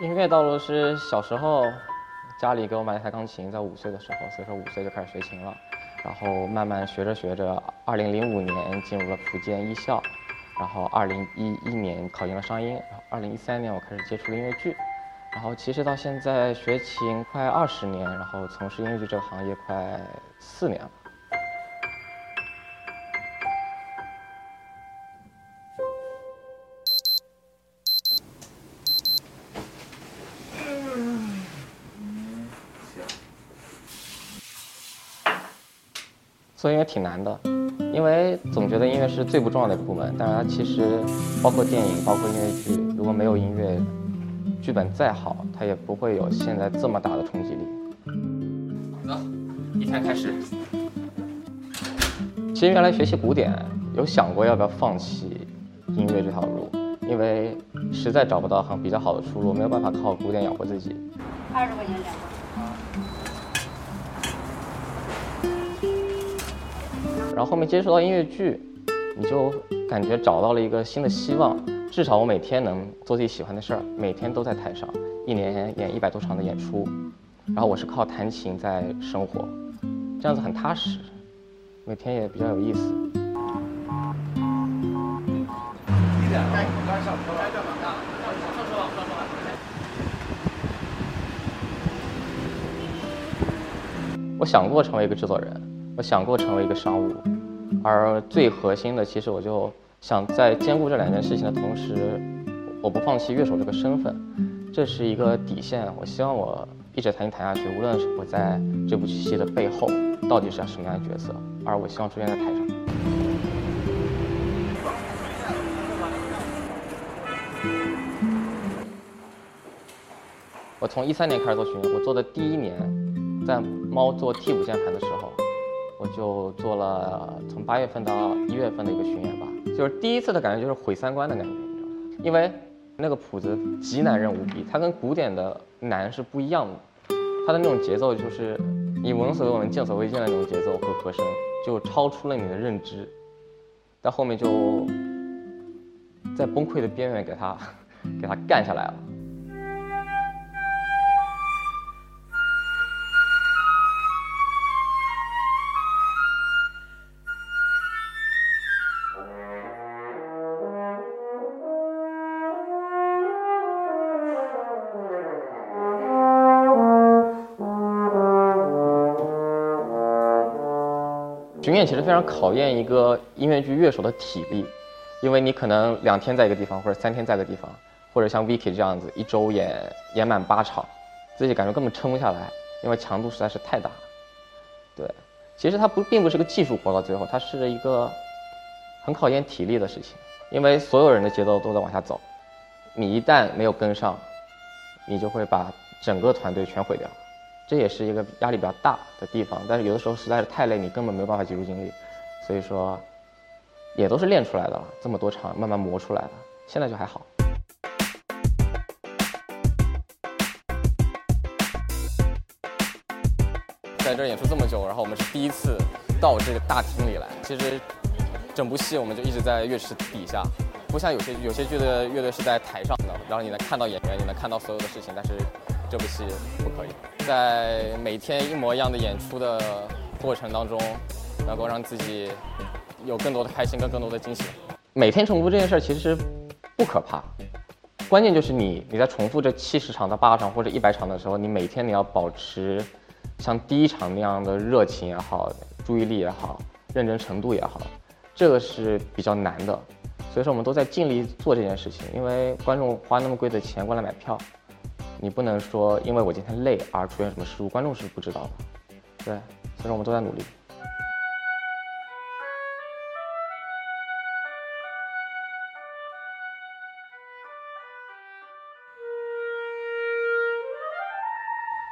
音乐道路是小时候家里给我买了台钢琴，在五岁的时候，所以说五岁就开始学琴了，然后慢慢学着学着，二零零五年进入了福建艺校，然后二零一一年考进了商音，然后二零一三年我开始接触了音乐剧，然后其实到现在学琴快二十年，然后从事音乐剧这个行业快四年了。做音乐挺难的，因为总觉得音乐是最不重要的一个部门，但是它其实包括电影，包括音乐剧，如果没有音乐，剧本再好，它也不会有现在这么大的冲击力。好的，一天开始。其实原来学习古典，有想过要不要放弃音乐这条路，因为实在找不到很比较好的出路，没有办法靠古典养活自己。二十块钱两个。然后后面接触到音乐剧，你就感觉找到了一个新的希望。至少我每天能做自己喜欢的事儿，每天都在台上，一年演一百多场的演出。然后我是靠弹琴在生活，这样子很踏实，每天也比较有意思。我想过成为一个制作人。我想过成为一个商务，而最核心的，其实我就想在兼顾这两件事情的同时，我不放弃乐手这个身份，这是一个底线。我希望我一直弹琴弹下去，无论是我在这部戏的背后到底是什么样的角色，而我希望出现在台上。我从一三年开始做巡演，我做的第一年，在猫做替补键盘的时候。我就做了从八月份到一月份的一个巡演吧，就是第一次的感觉就是毁三观的感觉，你知道吗？因为那个谱子极难认无比，它跟古典的难是不一样的，它的那种节奏就是你闻所未闻、见所未见的那种节奏和和声，就超出了你的认知，到后面就在崩溃的边缘给它给它干下来了。巡演其实非常考验一个音乐剧乐手的体力，因为你可能两天在一个地方，或者三天在一个地方，或者像 Vicky 这样子一周演演满八场，自己感觉根本撑不下来，因为强度实在是太大。对，其实它不并不是个技术活，到最后它是一个很考验体力的事情，因为所有人的节奏都在往下走，你一旦没有跟上，你就会把整个团队全毁掉。这也是一个压力比较大的地方，但是有的时候实在是太累，你根本没有办法集中精力，所以说，也都是练出来的了，这么多场慢慢磨出来的，现在就还好。在这演出这么久，然后我们是第一次到这个大厅里来，其实整部戏我们就一直在乐池底下，不像有些有些剧的乐队是在台上的，然后你能看到演员，你能看到所有的事情，但是。这部戏不可以在每天一模一样的演出的过程当中，能够让自己有更多的开心跟更多的惊喜。每天重复这件事儿其实不可怕，关键就是你你在重复这七十场到八十场或者一百场的时候，你每天你要保持像第一场那样的热情也好、注意力也好、认真程度也好，这个是比较难的。所以说我们都在尽力做这件事情，因为观众花那么贵的钱过来买票。你不能说因为我今天累而出现什么失误，观众是不知道的。对，所以说我们都在努力。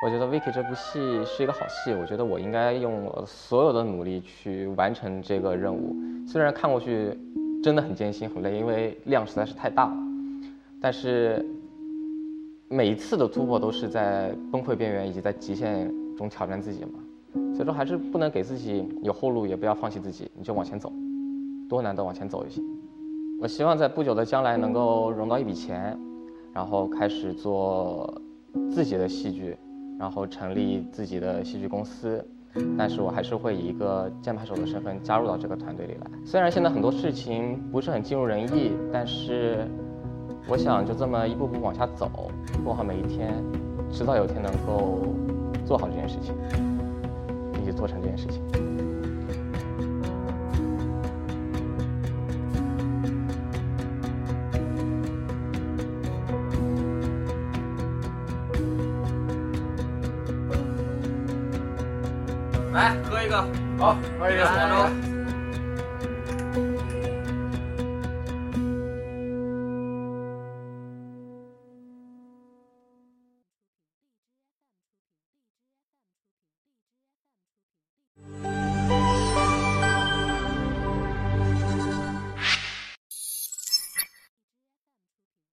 我觉得《Vicky》这部戏是一个好戏，我觉得我应该用所有的努力去完成这个任务。虽然看过去真的很艰辛很累，因为量实在是太大了，但是。每一次的突破都是在崩溃边缘以及在极限中挑战自己嘛，所以说还是不能给自己有后路，也不要放弃自己，你就往前走，多难都往前走一些。我希望在不久的将来能够融到一笔钱，然后开始做自己的戏剧，然后成立自己的戏剧公司。但是我还是会以一个键盘手的身份加入到这个团队里来。虽然现在很多事情不是很尽如人意，但是我想就这么一步步往下走，过好每一天，迟早有一天能够做好这件事情，并且做成这件事情。来喝一个，好，喝一个。